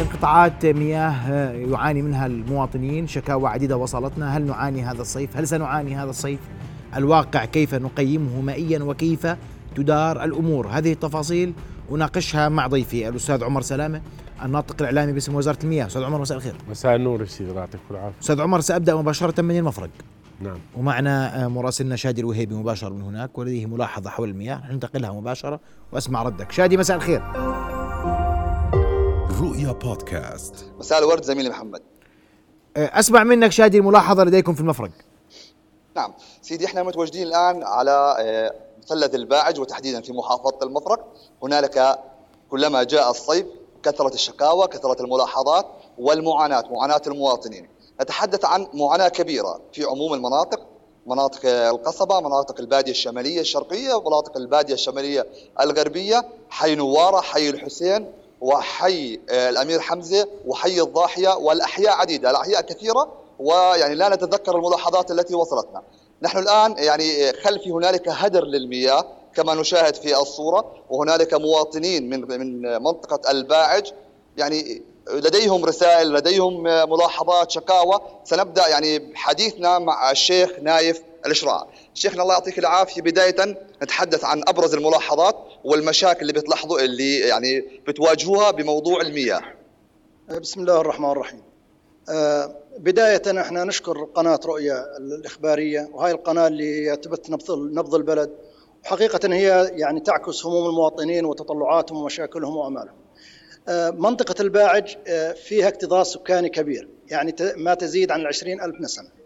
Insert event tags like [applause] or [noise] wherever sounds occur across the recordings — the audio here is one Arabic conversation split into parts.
انقطاعات مياه يعاني منها المواطنين شكاوى عديدة وصلتنا. هل نعاني هذا الصيف؟ هل سنعاني هذا الصيف؟ الواقع كيف نقيمه مائيا وكيف تدار الأمور؟ هذه التفاصيل أناقشها مع ضيفي الأستاذ عمر سلامة الناطق الإعلامي باسم وزارة المياه. أستاذ عمر مساء الخير. مساء النور سيدي الله يعطيك العافية أستاذ عمر سأبدأ مباشرة من المفرق. نعم. ومعنا مراسلنا شادي الوهيبي مباشر من هناك ولديه ملاحظة حول المياه. ننتقلها مباشرة وأسمع ردك. شادي مساء الخير. رؤيا بودكاست. مساء الورد زميلي محمد. أسمع منك شادي الملاحظة لديكم في المفرق. نعم سيدي إحنا متواجدين الآن على آه، مثلث الباعج وتحديدا في محافظة المفرق. هنالك كلما جاء الصيف كثرة الشكاوى كثرة الملاحظات والمعاناة معاناة المواطنين. نتحدث عن معاناة كبيرة في عموم المناطق مناطق القصبة مناطق البادية الشمالية الشرقية ومناطق البادية الشمالية الغربية حي نوارة حي الحسين وحي آه، الأمير حمزة وحي الضاحية والأحياء عديدة الأحياء كثيرة ويعني لا نتذكر الملاحظات التي وصلتنا. نحن الآن يعني خلفي هنالك هدر للمياه كما نشاهد في الصورة وهنالك مواطنين من من منطقة الباعج. يعني لديهم رسائل لديهم ملاحظات شكاوى. سنبدأ يعني حديثنا مع الشيخ نايف الإشراع. شيخنا الله يعطيك العافية. بداية نتحدث عن أبرز الملاحظات والمشاكل اللي بتلاحظوا اللي يعني بتواجهوها بموضوع المياه. بسم الله الرحمن الرحيم. آه، بداية إحنا نشكر قناة رؤيا الإخبارية وهاي القناة اللي تبث نبض نبض البلد. وحقيقة هي يعني تعكس هموم المواطنين وتطلعاتهم ومشاكلهم وأمالهم. آه، منطقة الباعج آه، فيها اكتظاظ سكاني كبير. يعني ما تزيد عن العشرين ألف نسمة.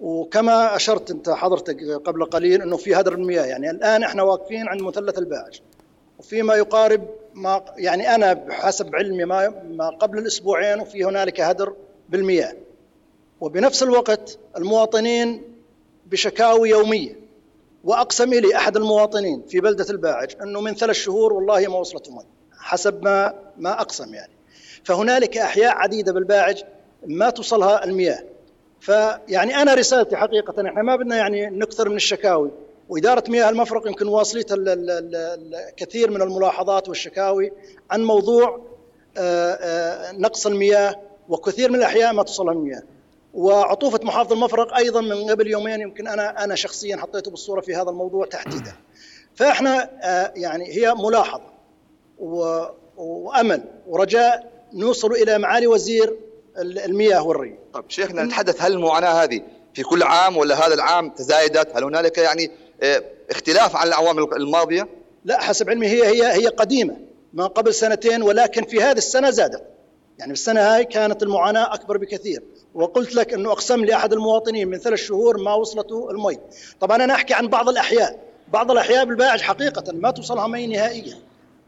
وكما أشرت أنت حضرتك قبل قليل أنه في هدر المياه يعني الآن إحنا واقفين عند مثلث الباعج وفيما يقارب ما يعني أنا بحسب علمي ما, ما قبل الأسبوعين وفي هنالك هدر بالمياه. وبنفس الوقت المواطنين بشكاوي يومية. وأقسم لي أحد المواطنين في بلدة الباعج أنه من ثلاث شهور والله ما وصلته مي حسب ما ما أقسم يعني. فهنالك أحياء عديدة بالباعج ما توصلها المياه. فيعني أنا رسالتي حقيقة إحنا ما بدنا يعني نكثر من الشكاوي. وإدارة مياه المفرق يمكن واصلت الكثير من الملاحظات والشكاوي عن موضوع آه، آه، نقص المياه وكثير من الأحياء ما توصلها المياه وعطوفة محافظ المفرق أيضا من قبل يومين يمكن أنا أنا شخصيا حطيته بالصورة في هذا الموضوع تحديدا. فإحنا آه، يعني هي ملاحظة وأمل ورجاء نوصل إلى معالي وزير المياه والري. طيب شيخنا نتحدث هل المعاناة هذه في كل عام ولا هذا العام تزايدت؟ هل هنالك يعني آه، اختلاف عن الأعوام الماضية؟ لا حسب علمي هي هي هي قديمة. ما قبل سنتين ولكن في هذه السنة زادت. يعني بالسنه هاي كانت المعاناة أكبر بكثير. وقلت لك إنه أقسم لي احد المواطنين من ثلاث شهور ما وصلته المي. طبعا أنا أحكي عن بعض الأحياء. بعض الأحياء بالباعج حقيقة ما توصلها مي نهائيا.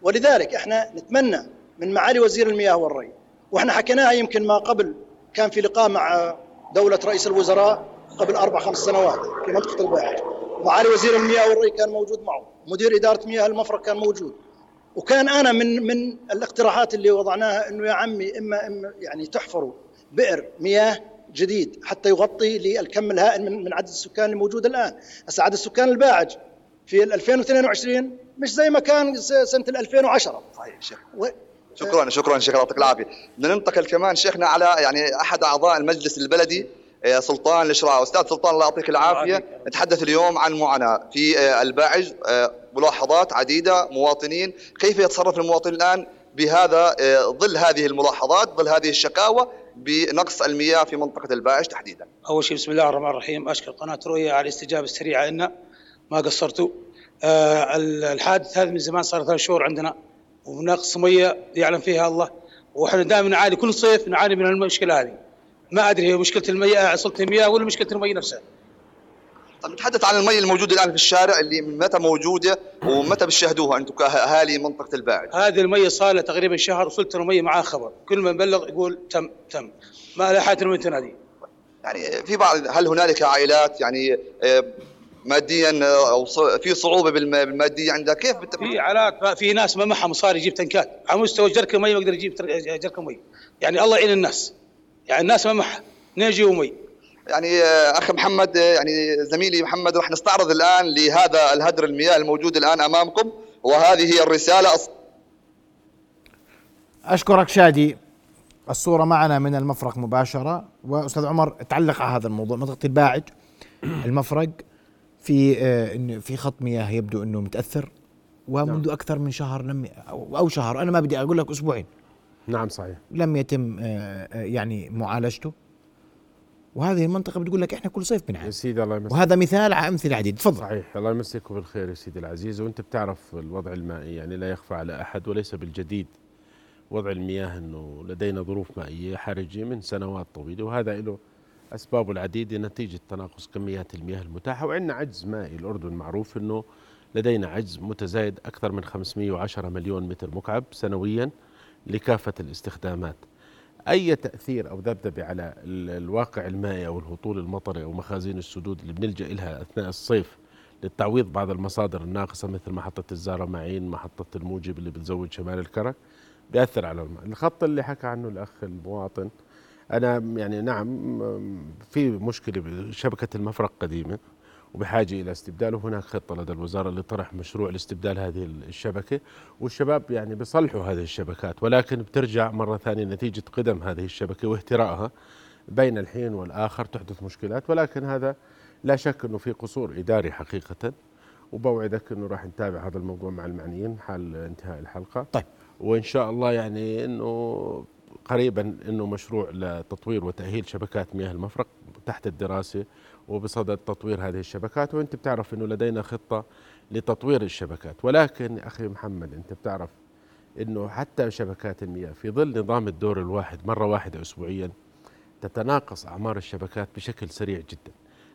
ولذلك إحنا نتمنى من معالي وزير المياه والري وإحنا حكيناها يمكن ما قبل كان في لقاء مع دولة رئيس الوزراء قبل أربع خمس سنوات في منطقة الباعج معالي وزير المياه والري كان موجود معه مدير إدارة مياه المفرق كان موجود. وكان أنا من من الاقتراحات اللي وضعناها إنه يا عمي إما إما يعني تحفروا بئر مياه جديد حتى يغطي للكم الهائل من من عدد السكان الموجود الآن، هسه عدد السكان الباعج في 2022 مش زي ما كان سنة 2010 صحيح شيخ. شكرا شكرا شيخ يعطيك العافية. بدنا ننتقل كمان شيخنا على يعني أحد أعضاء المجلس البلدي آه، سلطان الاشراع أستاذ سلطان الله يعطيك العافية. نتحدث اليوم عن معاناة. في آه، الباعج ملاحظات عديدة مواطنين. كيف يتصرف المواطن الآن بهذا ظل هذه الملاحظات ظل هذه الشكاوى بنقص المياه في منطقة الباعج تحديدا. أول شيء بسم الله الرحمن الرحيم. أشكر قناة رؤيا على الاستجابة السريعة لنا ما قصرتوا. آه الحادث هذا من زمان صار ثلاث شهور عندنا. ونقص ميه يعلم فيها الله وإحنا دائما نعاني كل صيف نعاني من المشكلة هذه. ما أدري هي مشكلة المياه صلت المياه ولا مشكلة المياه نفسها. طيب نتحدث عن المي الموجودة الآن في الشارع اللي متى موجودة ومتى بتشاهدوها أنتم كأهالي منطقة الباعد؟ هذه المي صار لها تقريبا شهر وصلت المي معاه خبر، كل ما نبلغ يقول تم تم ما حاجة من تنادي. يعني في بعض هل هنالك عائلات يعني آه، ماديا آه، أو في صعوبة بالمادية عندها كيف في عائلات في ناس ما معها مصاري يجيب تنكات. على مستوى جركن مي ما يقدر يجيب جركن مي يعني الله يعين الناس. يعني الناس ما معها نجي ومي يعني آه، أخ محمد آه، يعني زميلي محمد راح نستعرض الآن لهذا الهدر المياه الموجود الآن أمامكم وهذه هي الرسالة. أشكرك شادي. الصورة معنا من المفرق مباشرة وأستاذ عمر تعلق على هذا الموضوع منطقة الباعج. المفرق في آه، في خط مياه يبدو أنه متأثر ومنذ نعم. أكثر من شهر لم أو شهر أنا ما بدي أقول لك أسبوعين. نعم صحيح. لم يتم آه، آه، يعني معالجته. وهذه المنطقة بتقول لك إحنا كل صيف يا بنعاني سيدي الله يمسك. وهذا مثال على أمثلة عديدة. تفضل. صحيح الله يمسك بالخير يا سيدي العزيز. وأنت بتعرف الوضع المائي يعني لا يخفى على أحد وليس بالجديد. وضع المياه إنه لدينا ظروف مائية حرجة من سنوات طويلة وهذا له اسبابه العديده نتيجة تناقص كميات المياه المتاحة وعندنا عجز مائي. الأردن معروف إنه لدينا عجز متزايد أكثر من 510 مليون متر مكعب سنويا لكافة الاستخدامات. أي تأثير أو ذبذبة على ال- الواقع المائي أو الهطول المطري أو مخازين السدود اللي بنلجأ لها أثناء الصيف للتعويض بعض المصادر الناقصة مثل محطة الزاره معين محطة الموجب اللي بتزود شمال الكرك بيأثر على الماء الخط اللي حكى عنه الأخ المواطن. أنا يعني نعم في مشكلة بشبكة المفرق قديمه وبحاجة إلى استبداله هناك خطة لدى الوزارة لطرح مشروع لاستبدال هذه الشبكة والشباب يعني بيصلحوا هذه الشبكات ولكن بترجع مرة ثانية نتيجة قدم هذه الشبكة واهترائها بين الحين والآخر تحدث مشكلات ولكن هذا لا شك إنه في قصور إداري حقيقة وبوعدك إنه راح نتابع هذا الموضوع مع المعنيين حال انتهاء الحلقة طيب. وإن شاء الله يعني إنه قريبا إنه مشروع لتطوير وتأهيل شبكات مياه المفرق تحت الدراسة وبصدد تطوير هذه الشبكات وأنت بتعرف إنه لدينا خطة لتطوير الشبكات. ولكن أخي محمد أنت بتعرف إنه حتى شبكات المياه في ظل نظام الدور الواحد مرة واحدة اسبوعيا تتناقص أعمار الشبكات بشكل سريع جدا.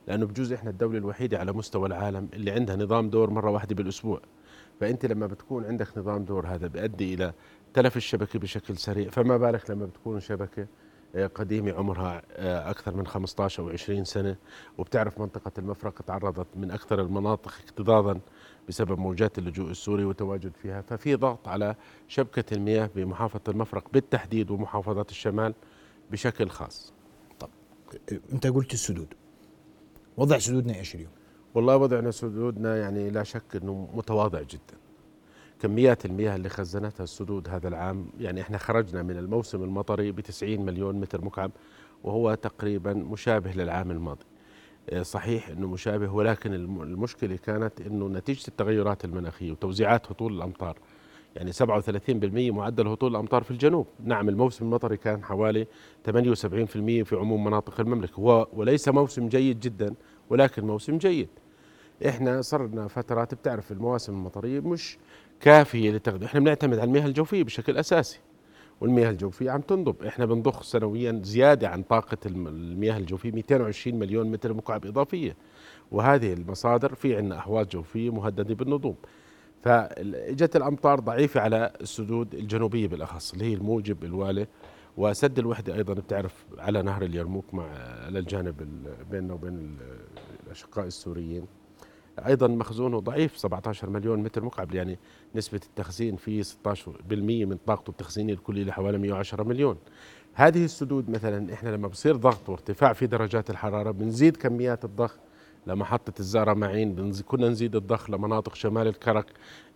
لأنه بجوز إحنا الدولة الوحيدة على مستوى العالم اللي عندها نظام دور مرة واحدة بالأسبوع. فأنت لما بتكون عندك نظام دور هذا بيؤدي إلى تلف الشبكة بشكل سريع. فما بالك لما بتكون شبكة آه، قديمة عمرها آه، أكثر من 15 أو 20 سنة وبتعرف منطقة المفرق تعرضت من أكثر المناطق اكتظاظا بسبب موجات اللجوء السوري وتواجد فيها. ففي ضغط على شبكة المياه بمحافظة المفرق بالتحديد ومحافظات الشمال بشكل خاص. أنت قلت السدود؟ وضع سدودنا إيش اليوم؟ والله وضعنا سدودنا يعني لا شك إنه متواضع جدا. كميات المياه اللي خزنتها السدود هذا العام يعني إحنا خرجنا من الموسم المطري ب 90 مليون متر مكعب وهو تقريبا مشابه للعام الماضي. آه، صحيح إنه مشابه ولكن الم- المشكلة كانت إنه نتيجة التغيرات المناخية وتوزيعات هطول الأمطار. يعني 37% معدل هطول الأمطار في الجنوب، نعم الموسم المطري كان حوالي 78% في عموم مناطق المملكة، وليس موسم جيد جدا ولكن موسم جيد. إحنا صرنا فترات بتعرف المواسم المطرية مش كافية لتغذية، إحنا بنعتمد على المياه الجوفية بشكل أساسي. والمياه الجوفية عم تنضب، إحنا بنضخ سنويا زيادة عن طاقة الم- المياه الجوفية 220 مليون متر مكعب إضافية. وهذه المصادر في عندنا احواض جوفية مهددة بالنضوب. فاجت الأمطار ضعيفة على السدود الجنوبية بالأخص اللي هي الموجب الواله وسد الوحدة أيضا بتعرف على نهر اليرموك مع على الجانب ال- بيننا وبين ال- الأشقاء السوريين أيضا مخزونه ضعيف 17 مليون متر مكعب يعني نسبة التخزين فيه 16% من طاقته التخزينيه الكليه لحوالي 110 مليون. هذه السدود مثلا إحنا لما بصير ضغط وارتفاع في درجات الحرارة بنزيد كميات الضخ لمحطة الزارة معين كنا نزيد الضخ لمناطق شمال الكرك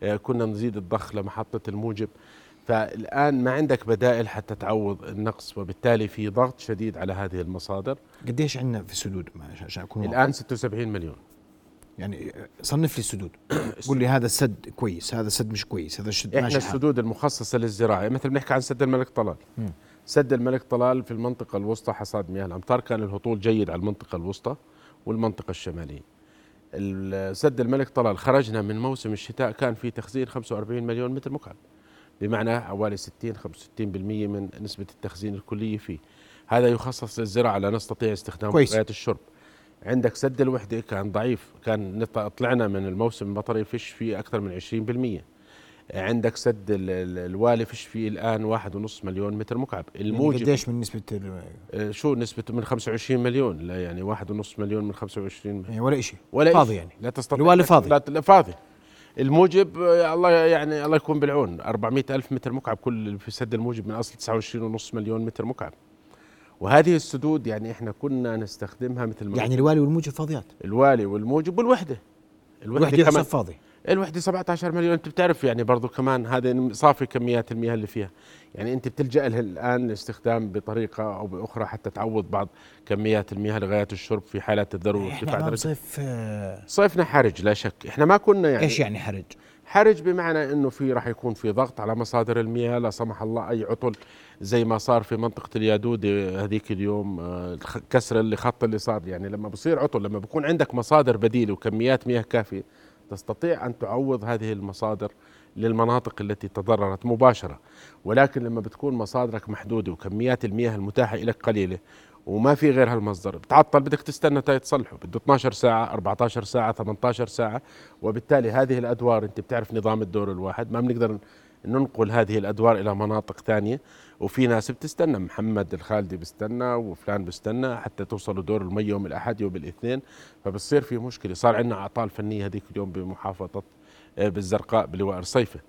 آه، كنا نزيد الضخ لمحطة الموجب. فالآن ما عندك بدائل حتى تعوض النقص وبالتالي في ضغط شديد على هذه المصادر. قديش عندنا في السدود؟ ما- عشان- أكون. الآن 76 مليون. يعني صنف لي السدود. [coughs] قول لي هذا السد كويس هذا السد مش كويس هذا السد إحنا. السدود المخصصة للزراعة. مثل بنحكي عن سد الملك طلال. سد الملك طلال في المنطقة الوسطى حصاد مياه الأمطار كان الهطول جيد على المنطقة الوسطى والمنطقة الشمالية. ال- سد الملك طلال خرجنا من موسم الشتاء كان في تخزين 45 مليون متر مكعب. بمعنى حوالي 60 65% من نسبة التخزين الكلية فيه. هذا يخصص للزراعة. لا نستطيع استخدامه. في الشرب. عندك سد الوحدة كان ضعيف. كان نط- طلعنا من الموسم المطري فيش فيه أكثر من 20% عندك سد ال- ال- الوالي فيش فيه الآن واحد ونص مليون متر مكعب. يعني الموجب قديش من نسبة ال- آه، شو نسبته من 25 مليون. لا يعني واحد ونص مليون من 25 يعني ولا شيء ولا فاضي إشي. يعني. لا تستطيع الوالي فاضي. لا فاضي. الموجب آه، الله يعني الله يكون بالعون. 400 ألف متر مكعب. كل في سد الموجب من أصل 29 ونص مليون متر مكعب. وهذه السدود يعني إحنا كنا نستخدمها مثل ما يعني الوالي والموجب فاضيات الوالي والموجب والوحده الوحدة يحسب فاضي. الوحدة 17 مليون. أنت بتعرف يعني برضو كمان هذا صافي كميات المياه اللي فيها. يعني أنت بتلجأ لها الآن لاستخدام بطريقة أو بأخرى حتى تعوض بعض كميات المياه لغاية الشرب في حالات الذروة وارتفاع إحنا درجه صيف صيفنا حرج لا شك. إحنا ما كنا يعني إيش يعني حرج؟ حرج بمعنى إنه في راح يكون في ضغط على مصادر المياه لا سمح الله أي عطل زي ما صار في منطقة اليادودة هذيك اليوم آه، كسر اللي خط اللي صار. يعني لما بصير عطل لما بكون عندك مصادر بديلة وكميات مياه كافية تستطيع أن تعوض هذه المصادر للمناطق التي تضررت مباشرة. ولكن لما بتكون مصادرك محدودة وكميات المياه المتاحة لك قليلة وما في غير هالمصدر. بتعطل بدك تستنى تا يتصلحوا. بده 12 ساعة 14 ساعة 18 ساعة. وبالتالي هذه الأدوار أنت بتعرف نظام الدور الواحد. ما بنقدر ننقل هذه الأدوار إلى مناطق ثانية. وفي ناس بتستنى. محمد الخالدي بيستنى وفلان بيستنى حتى توصلوا دور المي يوم الأحد يوم الاثنين. فبصير في مشكلة. صار عندنا أعطال فنية هذيك اليوم بمحافظة آه، بالزرقاء بلواء رصيفة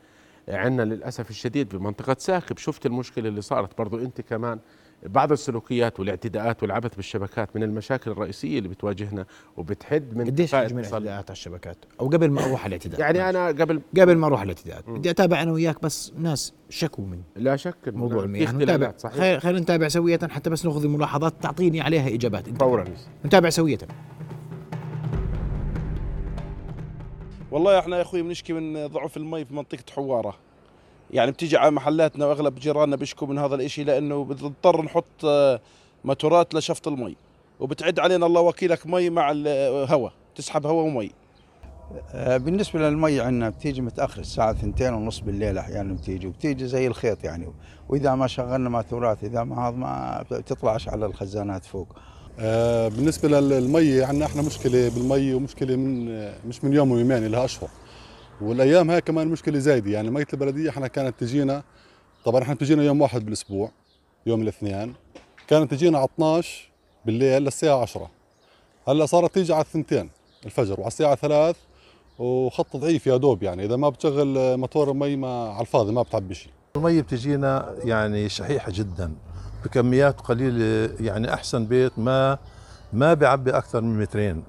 عندنا للأسف الشديد بمنطقة ساكب شفت المشكلة اللي صارت برضو. أنت كمان بعض السلوكيات والاعتداءات والعبث بالشبكات من المشاكل الرئيسية اللي بتواجهنا وبتحد من قديش حجم الاعتداءات على الشبكات؟ أو قبل ما أروح على الاعتداء يعني أنا قبل قبل ما أروح على الاعتداءات. بدي أتابع أنا وياك بس ناس شكوا من لا شك موضوع المياه. نتابع. صحيح. خير خير نتابع سوية حتى بس ناخذ الملاحظات تعطيني عليها إجابات. انت فورا. نتابع سوية. والله إحنا يا أخوي بنشكي من ضعف المي في منطقة حوارة. يعني بتيجي على محلاتنا وأغلب جيراننا بيشكوا من هذا الإشي لأنه بنضطر نحط آه، موتورات لشفط المي. وبتعد علينا الله وكيلك مي مع الهواء تسحب هواء ومي. آه، بالنسبة للمي عندنا بتيجي متأخر الساعة ثنتين ونص بالليل أحيانا بتيجي وبتيجي زي الخيط يعني. وإذا ما شغلنا ماثورات إذا ما هذا ما بتطلعش على الخزانات فوق. آه، بالنسبة للمي عندنا إحنا مشكلة بالمي ومشكلة من آه، مش من يوم ويومين لها أشهر. والأيام هاي كمان مشكلة زايدة. يعني مية البلدية إحنا كانت تجينا طبعا إحنا بتجينا يوم واحد بالأسبوع يوم الاثنين. كانت تجينا على 12 بالليل للساعة 10 هلأ صارت تيجي على الثنتين الفجر وعلى الساعة 3 وخط ضعيف يا دوب يعني. إذا ما بتشغل موتور المي ما على الفاضي ما بتعبي شيء المي بتجينا يعني شحيحة جدا بكميات قليلة يعني أحسن بيت ما ما بيعبي أكثر من مترين.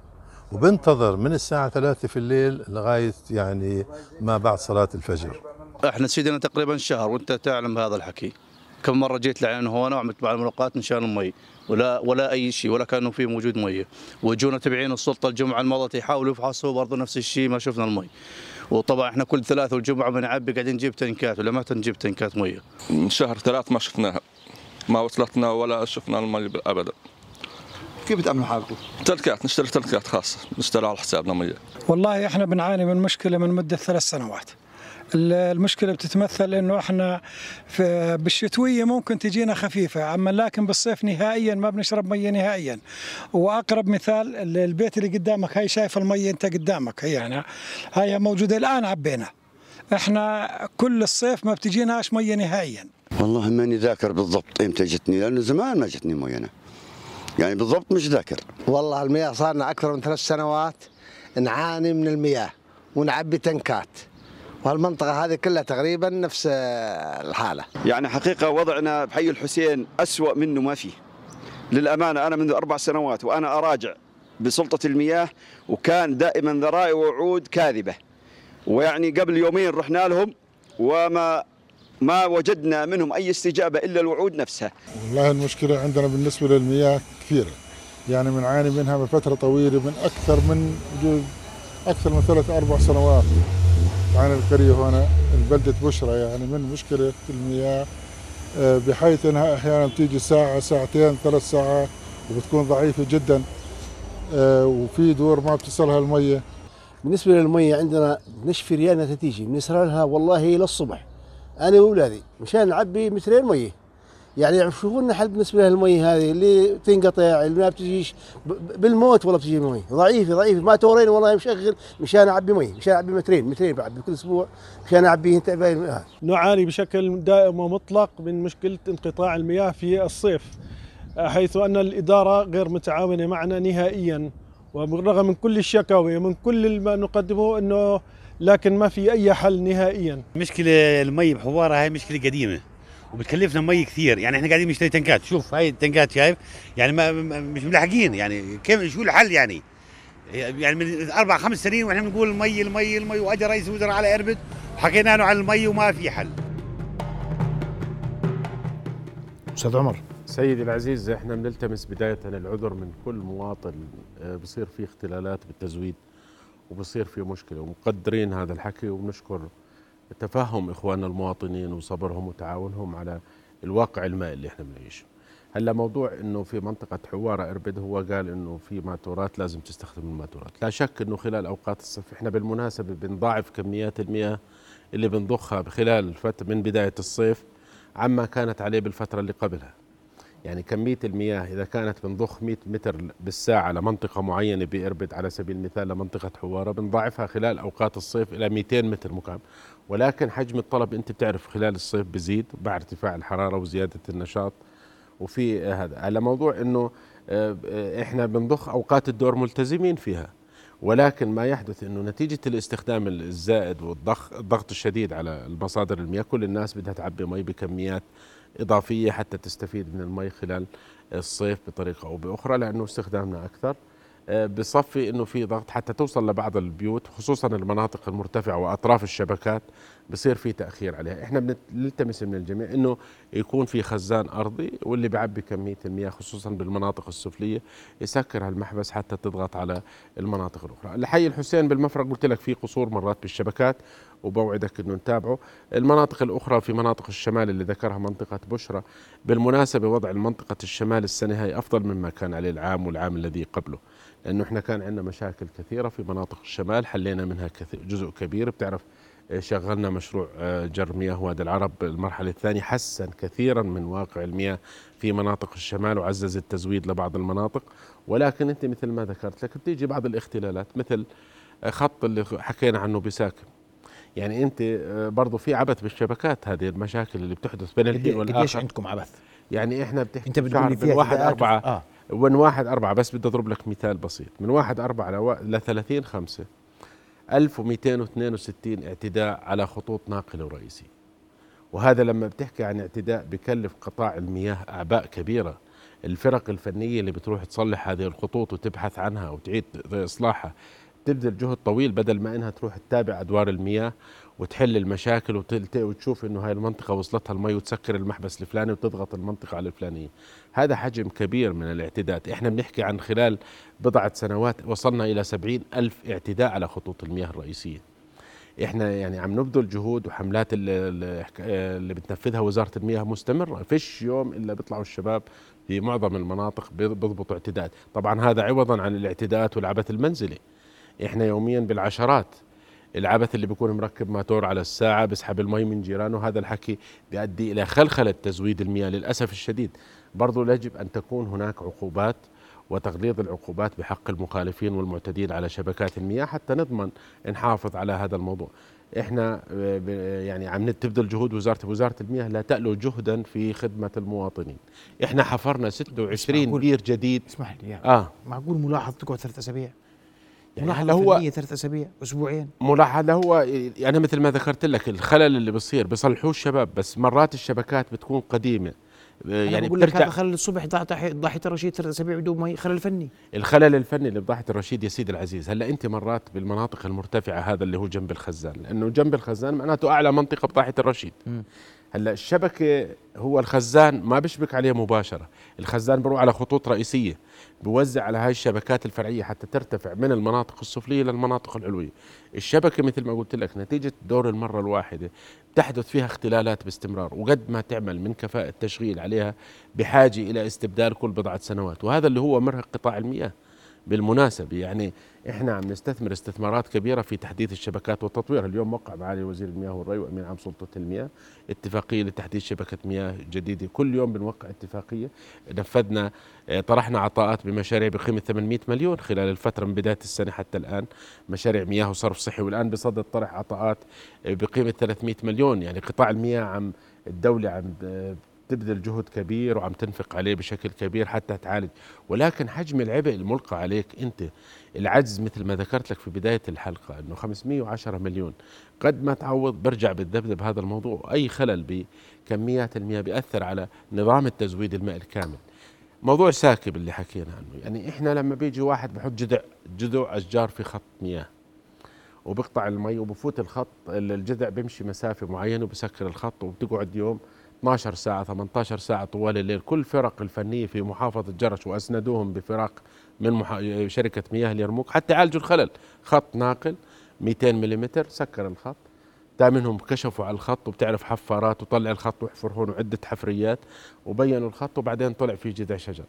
وبنتظر من الساعة ثلاثة في الليل لغاية يعني ما بعد صلاة الفجر. إحنا سيدنا تقريبا شهر وانت تعلم بهذا الحكي. كم مرة جيت لعين هون وعملت مع الملاقات مشان المي. ولا ولا أي شيء ولا كانوا في موجود ميه وجونا تبعين السلطة الجمعة الماضيه يحاولوا يفحصوا برضه نفس الشيء ما شفنا المي. وطبعا إحنا كل ثلاث والجمعه بنعبي قاعدين نجيب تنكات ولا ما تنجيب تنكات ميه من شهر ثلاث ما شفناها. ما وصلتنا ولا شفنا المي ابدا كيف بتعملوا حالكم؟ تلكات نشتري تلكات خاصة نشتري على حسابنا مية. والله إحنا بنعاني من مشكلة من مدة ثلاث سنوات. ال- المشكلة بتتمثل إنه إحنا في بالشتوية ممكن تجينا خفيفة أما لكن بالصيف نهائيا ما بنشرب مية نهائيا. وأقرب مثال ال- البيت اللي قدامك هاي شايف المية أنت قدامك هي يعني هاي موجودة الآن عبينا. إحنا كل الصيف ما بتجيناش مية نهائيا. والله ماني ذاكر بالضبط إمتى جتني لأنه زمان ما جتني أنا. يعني بالضبط مش ذاكر. والله المياه صار لنا أكثر من ثلاث سنوات نعاني من المياه ونعبي تنكات. والمنطقة هذه كلها تقريبا نفس الحالة. يعني حقيقة وضعنا بحي الحسين أسوأ منه ما فيه. للأمانة أنا منذ أربع سنوات وأنا أراجع بسلطة المياه وكان دائما ذرائع ووعود كاذبة. ويعني قبل يومين رحنا لهم وما ما وجدنا منهم أي استجابة إلا الوعود نفسها. والله المشكلة عندنا بالنسبة للمياه كثيرة يعني بنعاني منها من فترة طويلة من أكثر من أكثر من ثلاث أربع سنوات تعاني القرية هنا البلدة بشرى. يعني من مشكلة المياه آه، بحيث أنها أحيانا بتيجي ساعة ساعتين ثلاث ساعات وبتكون ضعيفة جدا آه، وفي دور ما بتصلها المية. بالنسبة للمية عندنا نشفي ريالنا تيجي بنسهر لها والله للصبح أنا وأولادي مشان نعبي مترين مية. يعني شوفوا لنا حل بالنسبة للمية هذه اللي تنقطع اللي ما بتجيش بالموت والله بتجي مية ضعيفة ضعيفة ما تورين والله مشغل مشان أعبي مية مشان أعبي مترين مترين بعبي كل أسبوع مشان أعبي أنت نعاني بشكل دائم ومطلق من مشكلة انقطاع المياه في الصيف حيث أن الإدارة غير متعاونة معنا نهائيا. وبالرغم من كل الشكاوي ومن كل ما نقدمه أنه لكن ما في أي حل نهائيا. مشكلة المي بحوارة هاي مشكلة قديمة. وبتكلفنا مي كثير. يعني إحنا قاعدين نشتري تنكات. شوف هاي التنكات شايف؟ يعني ما مش ملاحقين. يعني كيف شو الحل يعني؟ يعني من أربع خمس سنين وإحنا بنقول المي المي المي واجى رئيس وزراء على إربد. وحكينا له عن المي وما في حل. أستاذ عمر. سيدي العزيز إحنا بنلتمس بداية العذر من كل مواطن آه، بصير في اختلالات بالتزويد وبصير في مشكلة ومقدرين هذا الحكي وبنشكر تفهم اخواننا المواطنين وصبرهم وتعاونهم على الواقع المائي اللي إحنا بنعيشه. هلا موضوع إنه في منطقة حوارة أربد هو قال إنه في ماتورات لازم تستخدم الماتورات. لا شك إنه خلال أوقات الصيف إحنا بالمناسبة بنضاعف كميات المياه اللي بنضخها خلال من بداية الصيف عما كانت عليه بالفترة اللي قبلها. يعني كمية المياه إذا كانت بنضخ 100 متر بالساعة لمنطقة معينة بإربد على سبيل المثال لمنطقة حوارة بنضاعفها خلال أوقات الصيف إلى 200 متر مكعب ولكن حجم الطلب أنت بتعرف خلال الصيف بزيد مع ارتفاع الحرارة وزيادة النشاط. وفي هذا على موضوع أنه آه، إحنا بنضخ أوقات الدور ملتزمين فيها. ولكن ما يحدث إنه نتيجة الاستخدام الزائد والضغط الضغط الشديد على المصادر المياه كل الناس بدها تعبي مي بكميات إضافية حتى تستفيد من المي خلال الصيف بطريقة أو بأخرى لأنه استخدامنا أكثر. بصفي إنه في ضغط حتى توصل لبعض البيوت خصوصا المناطق المرتفعة وأطراف الشبكات بصير في تأخير عليها، إحنا بنلتمس من الجميع إنه يكون في خزان أرضي واللي بيعبي كمية المياه خصوصا بالمناطق السفلية يسكر هالمحبس حتى تضغط على المناطق الأخرى، الحي الحسين بالمفرق قلت لك في قصور مرات بالشبكات وبوعدك إنه نتابعه، المناطق الأخرى في مناطق الشمال اللي ذكرها منطقة بشرى، بالمناسبة وضع المنطقة الشمال السنة هي أفضل مما كان عليه العام والعام الذي قبله. لأنه إحنا كان عندنا مشاكل كثيرة في مناطق الشمال حلينا منها جزء كبير. بتعرف آه، شغلنا مشروع آه، جر مياه وادي العرب المرحلة الثانية حسن كثيرا من واقع المياه في مناطق الشمال وعزز التزويد لبعض المناطق. ولكن أنت مثل ما ذكرت لك بتيجي بعض الاختلالات مثل آه، خط اللي حكينا عنه بساكن. يعني أنت برضه في عبث بالشبكات هذه المشاكل اللي بتحدث بين الحين والآخر. قديش عندكم عبث؟ يعني إحنا بتحكي أنت بتقول لي فيها واحد أربعة. آه. من واحد أربعة بس بدي أضرب لك مثال بسيط. من واحد أربعة ل 30 خمسة 1262 اعتداء على خطوط ناقلة ورئيسية. وهذا لما بتحكي عن اعتداء بكلف قطاع المياه أعباء كبيرة. الفرق الفنية اللي بتروح تصلح هذه الخطوط وتبحث عنها وتعيد إصلاحها تبذل جهد طويل بدل ما إنها تروح تتابع أدوار المياه وتحل المشاكل وتشوف إنه هاي المنطقة وصلتها المي وتسكر المحبس الفلاني وتضغط المنطقة على الفلانية. هذا حجم كبير من الاعتداءات. إحنا بنحكي عن خلال بضعة سنوات وصلنا إلى سبعين ألف اعتداء على خطوط المياه الرئيسية. إحنا يعني عم نبذل جهود وحملات اللي, اللي بتنفذها وزارة المياه مستمرة. فيش يوم إلا بيطلعوا الشباب في معظم المناطق بيضبطوا اعتداءات. طبعا هذا عوضا عن الاعتداءات والعبث المنزلي. إحنا يوميا بالعشرات العبث اللي بيكون مركب ماتور على الساعة بيسحب المي من جيرانه. هذا الحكي بيؤدي إلى خلخلة تزويد المياه للأسف الشديد. برضو يجب أن تكون هناك عقوبات وتغليظ العقوبات بحق المخالفين والمعتدين على شبكات المياه حتى نضمن نحافظ على هذا الموضوع. إحنا يعني عم تبذل جهود وزارة وزارة المياه لا تألو جهدا في خدمة المواطنين. إحنا حفرنا 26 بير جديد. اسمح لي آه. معقول ملاحظ تقعد ثلاث أسابيع. يعني ملاحظة هو ثلاث أسابيع أسبوعين. ملاحظة هو يعني مثل ما ذكرت لك الخلل اللي بصير بيصلحوه الشباب بس مرات الشبكات بتكون قديمة. يعني بقول لك هذا خلل الصبح ضاحيه الرشيد ثلاث أسابيع بدون مي خلل فني. الخلل الفني اللي بضاحيه الرشيد يا سيدي العزيز. هلا أنت مرات بالمناطق المرتفعة هذا اللي هو جنب الخزان لأنه جنب الخزان معناته أعلى منطقة بضاحيه الرشيد. م. هلا الشبكة هو الخزان ما بيشبك عليه مباشرة. الخزان بروح على خطوط رئيسية بوزع على هاي الشبكات الفرعية حتى ترتفع من المناطق السفلية للمناطق العلوية. الشبكة مثل ما قلت لك نتيجة دور المرة الواحدة تحدث فيها اختلالات باستمرار وقد ما تعمل من كفاءة تشغيل عليها بحاجة إلى استبدال كل بضعة سنوات وهذا اللي هو مرهق قطاع المياه. بالمناسبة يعني إحنا عم نستثمر استثمارات كبيرة في تحديث الشبكات وتطويرها اليوم وقع معالي وزير المياه والري وأمين عام سلطة المياه اتفاقية لتحديث شبكة مياه جديدة. كل يوم بنوقع اتفاقية. نفذنا آه، طرحنا عطاءات بمشاريع بقيمة 800 مليون خلال الفترة من بداية السنة حتى الآن. مشاريع مياه وصرف صحي والآن بصدد طرح عطاءات بقيمة 300 مليون. يعني قطاع المياه عم الدولة عم تبذل جهد كبير وعم تنفق عليه بشكل كبير حتى تعالج. ولكن حجم العبء الملقى عليك انت العجز مثل ما ذكرت لك في بداية الحلقة إنه 510 مليون. قد ما تعوض برجع بتذبذب هذا الموضوع. أي خلل بكميات المياه بيأثر على نظام التزويد الماء الكامل. موضوع ساكب اللي حكينا عنه. يعني إحنا لما بيجي واحد بحط جذع جذوع أشجار في خط مياه وبقطع المي وبفوت الخط الجذع بيمشي مسافة معينة وبسكر الخط وبتقعد يوم 12 ساعة 18 ساعة طوال الليل. كل فرق الفنية في محافظة جرش وأسندوهم بفرق من محا... شركة مياه اليرموك. حتى يعالجوا الخلل. خط ناقل 200 ملم سكر الخط. منهم كشفوا على الخط وبتعرف حفارات وطلع الخط واحفر هون وعدة حفريات وبينوا الخط وبعدين طلع في جذع شجر.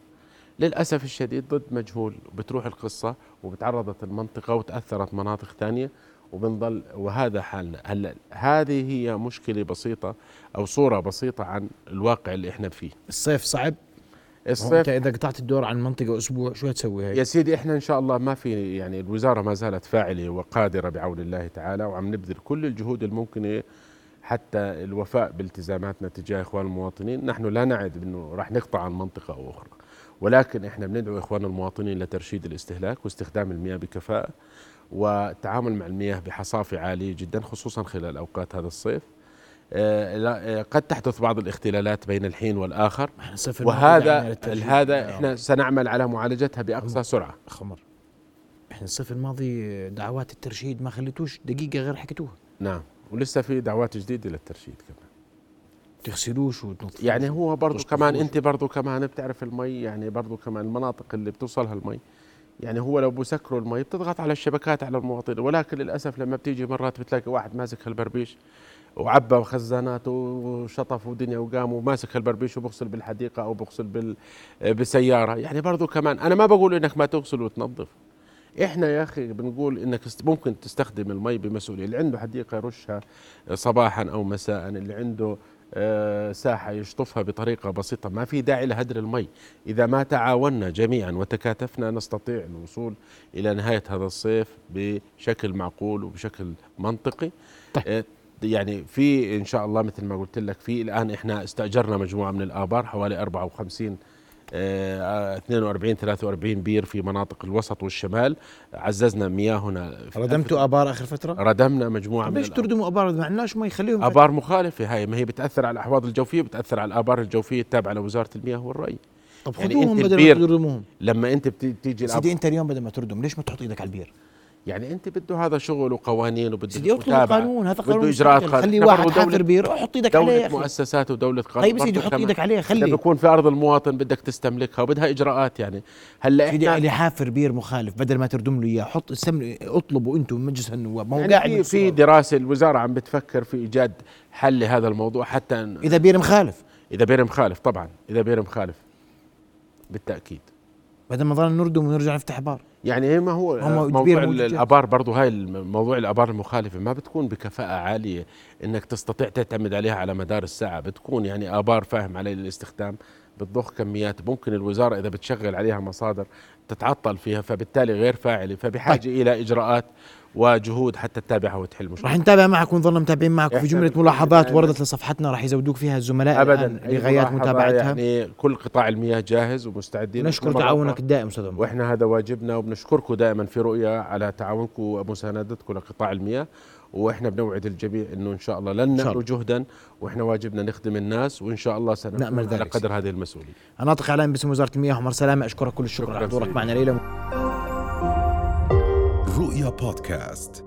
للأسف الشديد ضد مجهول. بتروح القصة وبتعرضت المنطقة وتأثرت مناطق ثانية وبنضل وهذا حالنا. هلا هذه هي مشكلة بسيطة أو صورة بسيطة عن الواقع اللي إحنا فيه. الصيف صعب. الصيف انت إذا قطعت الدور عن المنطقة أسبوع شو هتسوي هيك؟ يا سيدي إحنا إن شاء الله ما في يعني الوزارة ما زالت فاعلة وقادرة بعون الله تعالى وعم نبذل كل الجهود الممكنة حتى الوفاء بالتزاماتنا تجاه إخوان المواطنين، نحن لا نعد انه راح نقطع عن منطقة أو أخرى، ولكن إحنا بندعو إخوان المواطنين لترشيد الاستهلاك واستخدام المياه بكفاءة. والتعامل مع المياه بحصافه عاليه جدا خصوصا خلال أوقات هذا الصيف. آه، آه، قد تحدث بعض الاختلالات بين الحين والآخر. وهذا هذا إحنا سنعمل على معالجتها بأقصى سرعة. خمر. إحنا الصيف الماضي دعوات الترشيد ما خليتوش دقيقة غير حكيتوها. نعم. ولسه في دعوات جديدة للترشيد كمان. تغسلوش وتنظفوش يعني هو برضه كمان أنت برضه كمان بتعرف المي يعني برضه كمان المناطق اللي بتوصلها المي. يعني هو لو بسكروا المي بتضغط على الشبكات على المواطنين. ولكن للأسف لما بتيجي مرات بتلاقي واحد ماسك هالبربيش وعبى خزاناته وشطف ودنيا وقام وماسك البربيش وبغسل بالحديقة أو بغسل بال بسياره يعني برضه كمان أنا ما بقول إنك ما تغسل وتنظف. إحنا يا أخي بنقول إنك ممكن تستخدم المي بمسؤولية. اللي عنده حديقة يرشها صباحا أو مساء. اللي عنده آه، ساحة يشطفها بطريقة بسيطة. ما في داعي لهدر المي. إذا ما تعاوننا جميعا وتكاتفنا نستطيع الوصول إلى نهاية هذا الصيف بشكل معقول وبشكل منطقي. طيب. آه، يعني في إن شاء الله مثل ما قلت لك في الآن إحنا استأجرنا مجموعة من الآبار حوالي 54 42 43 بير في مناطق الوسط والشمال. عززنا مياهنا ردمتوا آبار آخر فترة؟ ردمنا مجموعة من ليش تردموا آبار؟ ما عندناش ما يخليهم آبار مخالفة هاي ما هي بتأثر على الأحواض الجوفية بتأثر على الآبار الجوفية التابعة لوزارة المياه والري. طب يعني أنت بدل ما تردموهم. لما أنت بتيجي سيدي أنت اليوم بدل ما تردم ليش ما تحط إيدك على البير؟ يعني انت بده هذا شغل وقوانين وبده سيدي اطلب قانون هذا قانون إجراءات خلي واحد حافر بير حط إيدك عليه. دولة مؤسسات ودولة قانون طيب سيدي حط إيدك عليه خلي لما يكون في ارض المواطن بدك تستملكها وبدها إجراءات يعني. هلأ سيدي اللي حافر بير مخالف بدل ما تردم له إياه حط اطلبوا أنتم من مجلس النواب ما هو يعني قاعد في, دراسة الوزارة عم بتفكر في إيجاد حل لهذا الموضوع حتى إذا بير مخالف. إذا بير مخالف طبعا. إذا بير مخالف. بالتأكيد. بدل ما ظل نردم ونرجع نفتح آبار. يعني ما هو موضوع الآبار برضه هاي موضوع الآبار المخالفة ما بتكون بكفاءة عالية إنك تستطيع تعتمد عليها على مدار الساعة بتكون يعني آبار فاهم علي الاستخدام بتضخ كميات ممكن الوزارة إذا بتشغل عليها مصادر تتعطل فيها فبالتالي غير فاعله فبحاجة طيب. إلى إجراءات وجهود حتى تتابعها وتحل مشكلة راح نتابع معك ونظل متابعين معك في جملة ملاحظات وردت لصفحتنا راح يزودوك فيها الزملاء أبدا. لغايات متابعتها. يعني كل قطاع المياه جاهز ومستعدين نشكر تعاونك الدائم أستاذ وإحنا هذا واجبنا وبنشكركم دائما في رؤية على تعاونكم ومساندتكم لقطاع المياه. وإحنا بنوعد الجميع إنه إن شاء الله لن نألو جهدا وإحنا واجبنا نخدم الناس وإن شاء الله سنعمل على قدر هذه المسؤولية. أنا ناطق إعلان باسم وزارة المياه عمر سلامة. أشكرك كل الشكر. على حضورك معنا ليلة. رؤيا بودكاست.